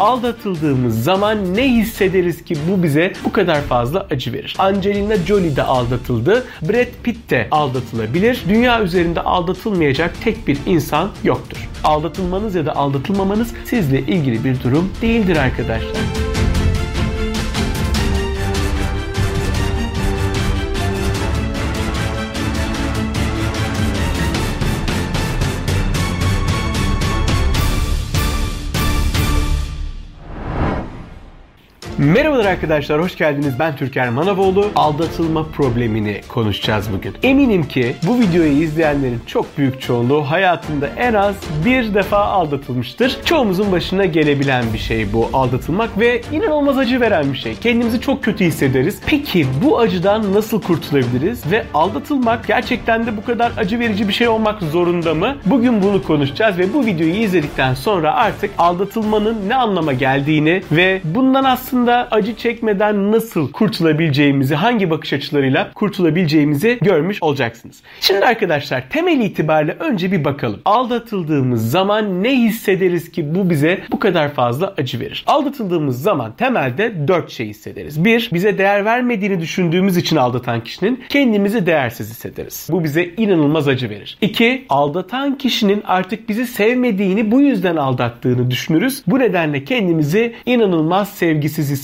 Aldatıldığımız zaman ne hissederiz ki bu bize bu kadar fazla acı verir? Angelina Jolie de aldatıldı. Brad Pitt de aldatılabilir. Dünya üzerinde aldatılmayacak tek bir insan yoktur. Aldatılmanız ya da aldatılmamanız sizle ilgili bir durum değildir arkadaşlar. Merhabalar arkadaşlar, hoş geldiniz. Ben Türker Manavoğlu. Aldatılma problemini konuşacağız bugün. Eminim ki bu videoyu izleyenlerin çok büyük çoğunluğu hayatında en az bir defa aldatılmıştır. Çoğumuzun başına gelebilen bir şey bu aldatılmak ve inanılmaz acı veren bir şey. Kendimizi çok kötü hissederiz. Peki bu acıdan nasıl kurtulabiliriz? Ve aldatılmak gerçekten de bu kadar acı verici bir şey olmak zorunda mı? Bugün bunu konuşacağız ve bu videoyu izledikten sonra artık aldatılmanın ne anlama geldiğini ve bundan aslında aslında acı çekmeden nasıl kurtulabileceğimizi, hangi bakış açılarıyla kurtulabileceğimizi görmüş olacaksınız. Şimdi arkadaşlar temel itibariyle önce bir bakalım. Aldatıldığımız zaman ne hissederiz ki bu bize bu kadar fazla acı verir? Aldatıldığımız zaman temelde dört şey hissederiz. Bir, bize değer vermediğini düşündüğümüz için aldatan kişinin kendimizi değersiz hissederiz. Bu bize inanılmaz acı verir. İki, aldatan kişinin artık bizi sevmediğini bu yüzden aldattığını düşünürüz. Bu nedenle kendimizi inanılmaz sevgisiz hissederiz.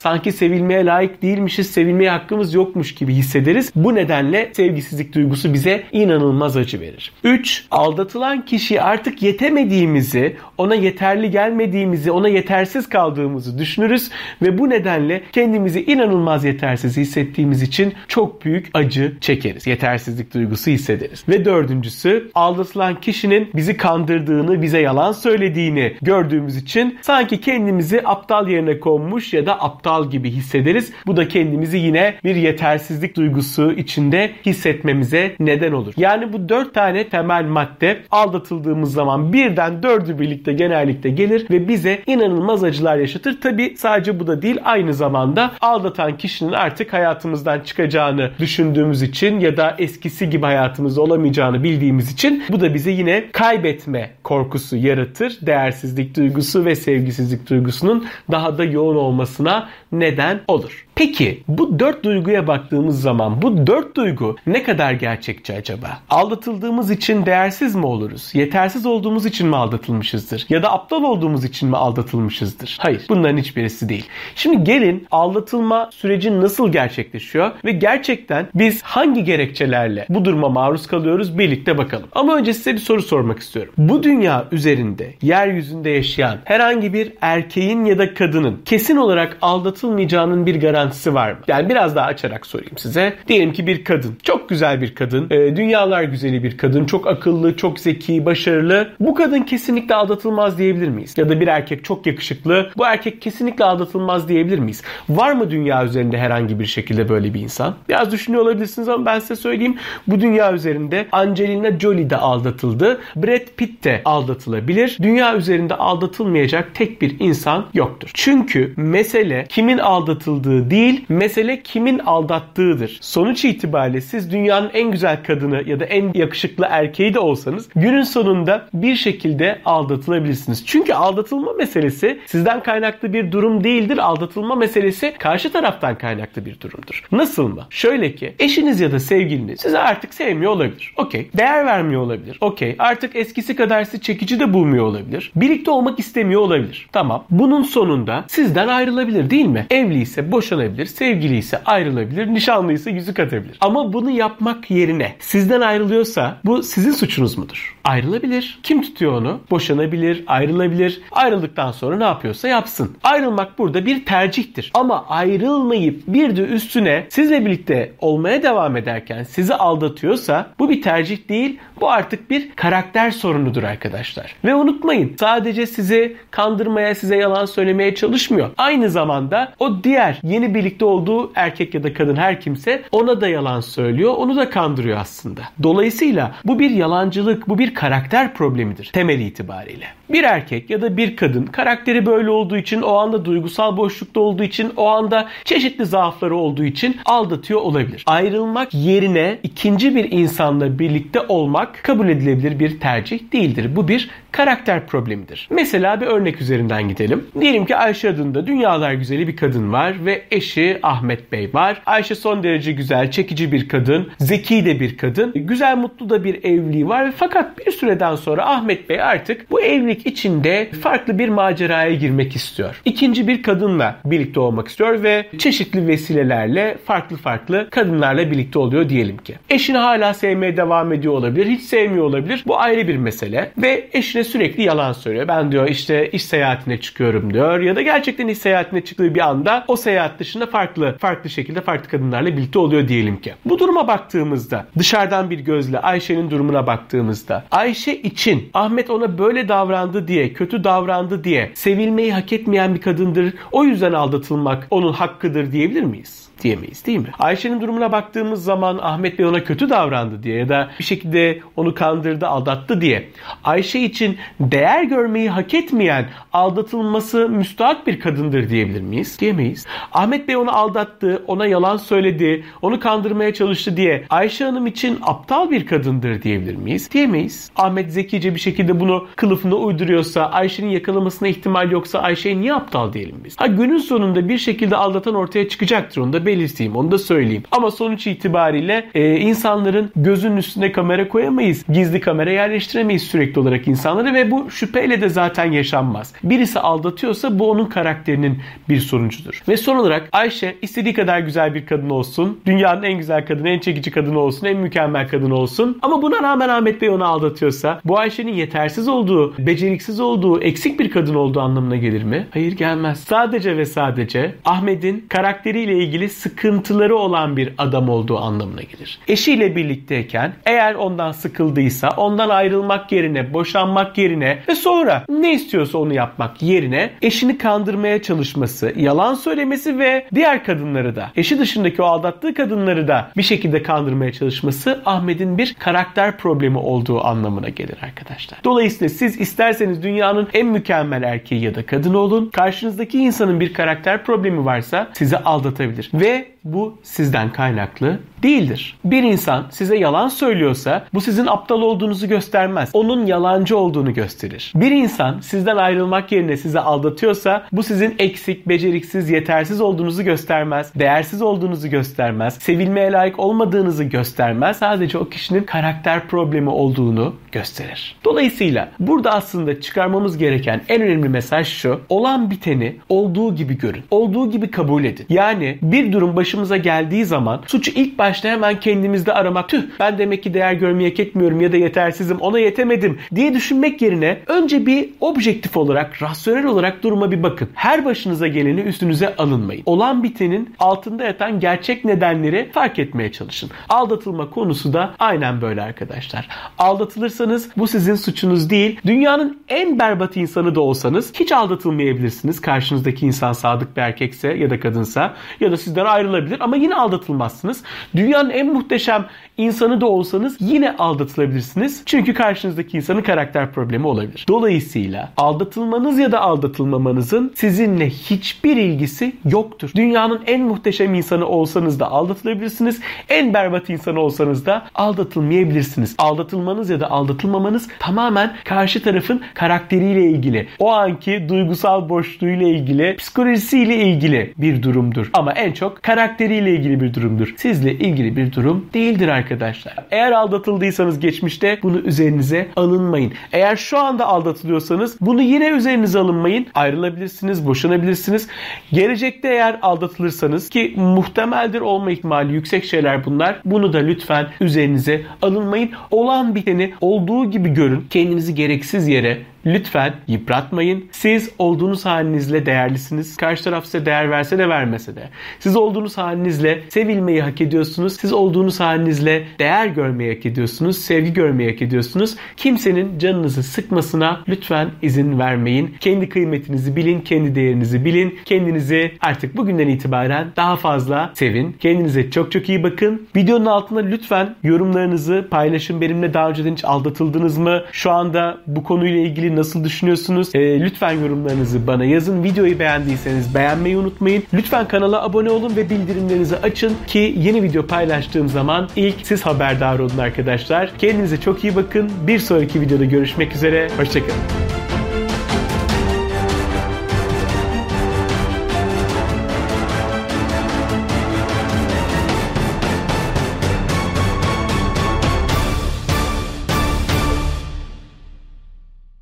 Sanki sevilmeye layık değilmişiz, sevilmeye hakkımız yokmuş gibi hissederiz. Bu nedenle sevgisizlik duygusu bize inanılmaz acı verir. 3. Aldatılan kişi artık yetemediğimizi, ona yeterli gelmediğimizi, ona yetersiz kaldığımızı düşünürüz ve bu nedenle kendimizi inanılmaz yetersiz hissettiğimiz için çok büyük acı çekeriz. Yetersizlik duygusu hissederiz. Ve dördüncüsü aldatılan kişinin bizi kandırdığını, bize yalan söylediğini gördüğümüz için sanki kendimizi aptal yerine konmuş ya da aptal gibi hissederiz. Bu da kendimizi yine bir yetersizlik duygusu içinde hissetmemize neden olur. Yani bu dört tane temel madde aldatıldığımız zaman birden dördü birlikte genellikle gelir ve bize inanılmaz acılar yaşatır. Tabi sadece bu da değil aynı zamanda aldatan kişinin artık hayatımızdan çıkacağını düşündüğümüz için ya da eskisi gibi hayatımızda olamayacağını bildiğimiz için bu da bize yine kaybetme korkusu yaratır. Değersizlik duygusu ve sevgisizlik duygusunun daha da yoğun olması olmasına neden olur. Peki bu dört duyguya baktığımız zaman bu dört duygu ne kadar gerçekçi acaba? Aldatıldığımız için değersiz mi oluruz? Yetersiz olduğumuz için mi aldatılmışızdır? Ya da aptal olduğumuz için mi aldatılmışızdır? Hayır bunların hiçbirisi değil. Şimdi gelin aldatılma süreci nasıl gerçekleşiyor ve gerçekten biz hangi gerekçelerle bu duruma maruz kalıyoruz birlikte bakalım. Ama önce size bir soru sormak istiyorum. Bu dünya üzerinde yeryüzünde yaşayan herhangi bir erkeğin ya da kadının kesin olarak aldatılmayacağının bir garantisi var mı? Yani biraz daha açarak sorayım size. Diyelim ki bir kadın. Çok güzel bir kadın. E, dünyalar güzeli bir kadın. Çok akıllı, çok zeki, başarılı. Bu kadın kesinlikle aldatılmaz diyebilir miyiz? Ya da bir erkek çok yakışıklı. Bu erkek kesinlikle aldatılmaz diyebilir miyiz? Var mı dünya üzerinde herhangi bir şekilde böyle bir insan? Biraz düşünüyor olabilirsiniz ama ben size söyleyeyim. Bu dünya üzerinde Angelina Jolie de aldatıldı. Brad Pitt de aldatılabilir. Dünya üzerinde aldatılmayacak tek bir insan yoktur. Çünkü mesele kimin aldatıldığı değil, mesele kimin aldattığıdır. Sonuç itibariyle siz dünyanın en güzel kadını ya da en yakışıklı erkeği de olsanız günün sonunda bir şekilde aldatılabilirsiniz. Çünkü aldatılma meselesi sizden kaynaklı bir durum değildir. Aldatılma meselesi karşı taraftan kaynaklı bir durumdur. Nasıl mı? Şöyle ki eşiniz ya da sevgiliniz sizi artık sevmiyor olabilir. Okey. Değer vermiyor olabilir. Okey. Artık eskisi kadar sizi çekici de bulmuyor olabilir. Birlikte olmak istemiyor olabilir. Tamam. Bunun sonunda sizden ayrılabilir değil mi? Evliyse boşanabilir, sevgiliyse ayrılabilir, nişanlıysa yüzük atabilir. Ama bunu yapmak yerine sizden ayrılıyorsa bu sizin suçunuz mudur? Ayrılabilir. Kim tutuyor onu? Boşanabilir, ayrılabilir. Ayrıldıktan sonra ne yapıyorsa yapsın. Ayrılmak burada bir tercihtir. Ama ayrılmayıp bir de üstüne sizle birlikte olmaya devam ederken sizi aldatıyorsa bu bir tercih değil. Bu artık bir karakter sorunudur arkadaşlar. Ve unutmayın sadece sizi kandırmaya, size yalan söylemeye çalışmıyor. Aynı aynı zamanda o diğer yeni birlikte olduğu erkek ya da kadın her kimse ona da yalan söylüyor. Onu da kandırıyor aslında. Dolayısıyla bu bir yalancılık, bu bir karakter problemidir temel itibariyle. Bir erkek ya da bir kadın karakteri böyle olduğu için o anda duygusal boşlukta olduğu için o anda çeşitli zaafları olduğu için aldatıyor olabilir. Ayrılmak yerine ikinci bir insanla birlikte olmak kabul edilebilir bir tercih değildir. Bu bir karakter problemidir. Mesela bir örnek üzerinden gidelim. Diyelim ki Ayşe adında dünyalar güzeli bir kadın var ve eşi Ahmet Bey var. Ayşe son derece güzel, çekici bir kadın, zeki de bir kadın, güzel mutlu da bir evliliği var. Fakat bir süreden sonra Ahmet Bey artık bu evlilik içinde farklı bir maceraya girmek istiyor. İkinci bir kadınla birlikte olmak istiyor ve çeşitli vesilelerle farklı farklı kadınlarla birlikte oluyor diyelim ki. Eşini hala sevmeye devam ediyor olabilir, hiç sevmiyor olabilir. Bu ayrı bir mesele ve eşine sürekli yalan söylüyor. Ben diyor işte iş seyahatine çıkıyorum diyor ya da gerçekten iş seyahatine çıktığı bir anda o seyahat dışında farklı farklı şekilde farklı kadınlarla birlikte oluyor diyelim ki. Bu duruma baktığımızda dışarıdan bir gözle Ayşe'nin durumuna baktığımızda Ayşe için Ahmet ona böyle davrandı diye kötü davrandı diye sevilmeyi hak etmeyen bir kadındır. O yüzden aldatılmak onun hakkıdır diyebilir miyiz? diyemeyiz değil mi? Ayşe'nin durumuna baktığımız zaman Ahmet Bey ona kötü davrandı diye ya da bir şekilde onu kandırdı, aldattı diye Ayşe için değer görmeyi hak etmeyen, aldatılması müstahak bir kadındır diyebilir miyiz? Diyemeyiz. Ahmet Bey onu aldattı, ona yalan söyledi, onu kandırmaya çalıştı diye Ayşe Hanım için aptal bir kadındır diyebilir miyiz? Diyemeyiz. Ahmet zekice bir şekilde bunu kılıfına uyduruyorsa, Ayşe'nin yakalamasına ihtimal yoksa Ayşe'ye niye aptal diyelim biz? Ha günün sonunda bir şekilde aldatan ortaya çıkacaktır. Onu da belirteyim, onu da söyleyeyim. Ama sonuç itibariyle e, insanların gözünün üstüne kamera koyamayız. Gizli kamera yerleştiremeyiz sürekli olarak insanları ve bu şüpheyle de zaten yaşanmaz. Birisi aldatıyorsa bu onun karakterinin bir sonucudur. Ve son olarak Ayşe istediği kadar güzel bir kadın olsun. Dünyanın en güzel kadını, en çekici kadını olsun, en mükemmel kadın olsun. Ama buna rağmen Ahmet Bey onu aldatıyorsa bu Ayşe'nin yetersiz olduğu, beceriksiz olduğu, eksik bir kadın olduğu anlamına gelir mi? Hayır gelmez. Sadece ve sadece Ahmet'in karakteriyle ilgili sıkıntıları olan bir adam olduğu anlamına gelir. Eşiyle birlikteyken eğer ondan sıkıldıysa ondan ayrılmak yerine, boşanmak yerine ve sonra ne istiyorsa onu yapmak yerine eşini kandırmaya çalışması, yalan söylemesi ve diğer kadınları da, eşi dışındaki o aldattığı kadınları da bir şekilde kandırmaya çalışması Ahmet'in bir karakter problemi olduğu anlamına gelir arkadaşlar. Dolayısıyla siz isterseniz dünyanın en mükemmel erkeği ya da kadın olun, karşınızdaki insanın bir karakter problemi varsa sizi aldatabilir. Ve bu sizden kaynaklı değildir. Bir insan size yalan söylüyorsa bu sizin aptal olduğunuzu göstermez. Onun yalancı olduğunu gösterir. Bir insan sizden ayrılmak yerine sizi aldatıyorsa bu sizin eksik, beceriksiz, yetersiz olduğunuzu göstermez. Değersiz olduğunuzu göstermez. Sevilmeye layık olmadığınızı göstermez. Sadece o kişinin karakter problemi olduğunu gösterir. Dolayısıyla burada aslında çıkarmamız gereken en önemli mesaj şu. Olan biteni olduğu gibi görün. Olduğu gibi kabul edin. Yani bir durum başımıza geldiği zaman suçu ilk baş başta hemen kendimizde aramak tüh ben demek ki değer görmeyi hak etmiyorum ya da yetersizim ona yetemedim diye düşünmek yerine önce bir objektif olarak rasyonel olarak duruma bir bakın. Her başınıza geleni üstünüze alınmayın. Olan bitenin altında yatan gerçek nedenleri fark etmeye çalışın. Aldatılma konusu da aynen böyle arkadaşlar. Aldatılırsanız bu sizin suçunuz değil. Dünyanın en berbat insanı da olsanız hiç aldatılmayabilirsiniz. Karşınızdaki insan sadık bir erkekse ya da kadınsa ya da sizden ayrılabilir ama yine aldatılmazsınız. Dünyanın en muhteşem insanı da olsanız yine aldatılabilirsiniz. Çünkü karşınızdaki insanın karakter problemi olabilir. Dolayısıyla aldatılmanız ya da aldatılmamanızın sizinle hiçbir ilgisi yoktur. Dünyanın en muhteşem insanı olsanız da aldatılabilirsiniz. En berbat insanı olsanız da aldatılmayabilirsiniz. Aldatılmanız ya da aldatılmamanız tamamen karşı tarafın karakteriyle ilgili. O anki duygusal boşluğuyla ilgili, psikolojisiyle ilgili bir durumdur. Ama en çok karakteriyle ilgili bir durumdur. Sizle ilgili bir durum değildir arkadaşlar. Eğer aldatıldıysanız geçmişte bunu üzerinize alınmayın. Eğer şu anda aldatılıyorsanız bunu yine üzerinize alınmayın. Ayrılabilirsiniz, boşanabilirsiniz. Gelecekte eğer aldatılırsanız ki muhtemeldir olma ihtimali yüksek şeyler bunlar. Bunu da lütfen üzerinize alınmayın. Olan biteni olduğu gibi görün. Kendinizi gereksiz yere lütfen yıpratmayın. Siz olduğunuz halinizle değerlisiniz. Karşı taraf size değer verse de vermese de. Siz olduğunuz halinizle sevilmeyi hak ediyorsunuz. Siz olduğunuz halinizle değer görmeyi hak ediyorsunuz. Sevgi görmeyi hak ediyorsunuz. Kimsenin canınızı sıkmasına lütfen izin vermeyin. Kendi kıymetinizi bilin, kendi değerinizi bilin. Kendinizi artık bugünden itibaren daha fazla sevin. Kendinize çok çok iyi bakın. Videonun altına lütfen yorumlarınızı paylaşın. Benimle daha önceden hiç aldatıldınız mı? Şu anda bu konuyla nasıl düşünüyorsunuz? E, lütfen yorumlarınızı bana yazın. Videoyu beğendiyseniz beğenmeyi unutmayın. Lütfen kanala abone olun ve bildirimlerinizi açın ki yeni video paylaştığım zaman ilk siz haberdar olun arkadaşlar. Kendinize çok iyi bakın. Bir sonraki videoda görüşmek üzere. Hoşçakalın.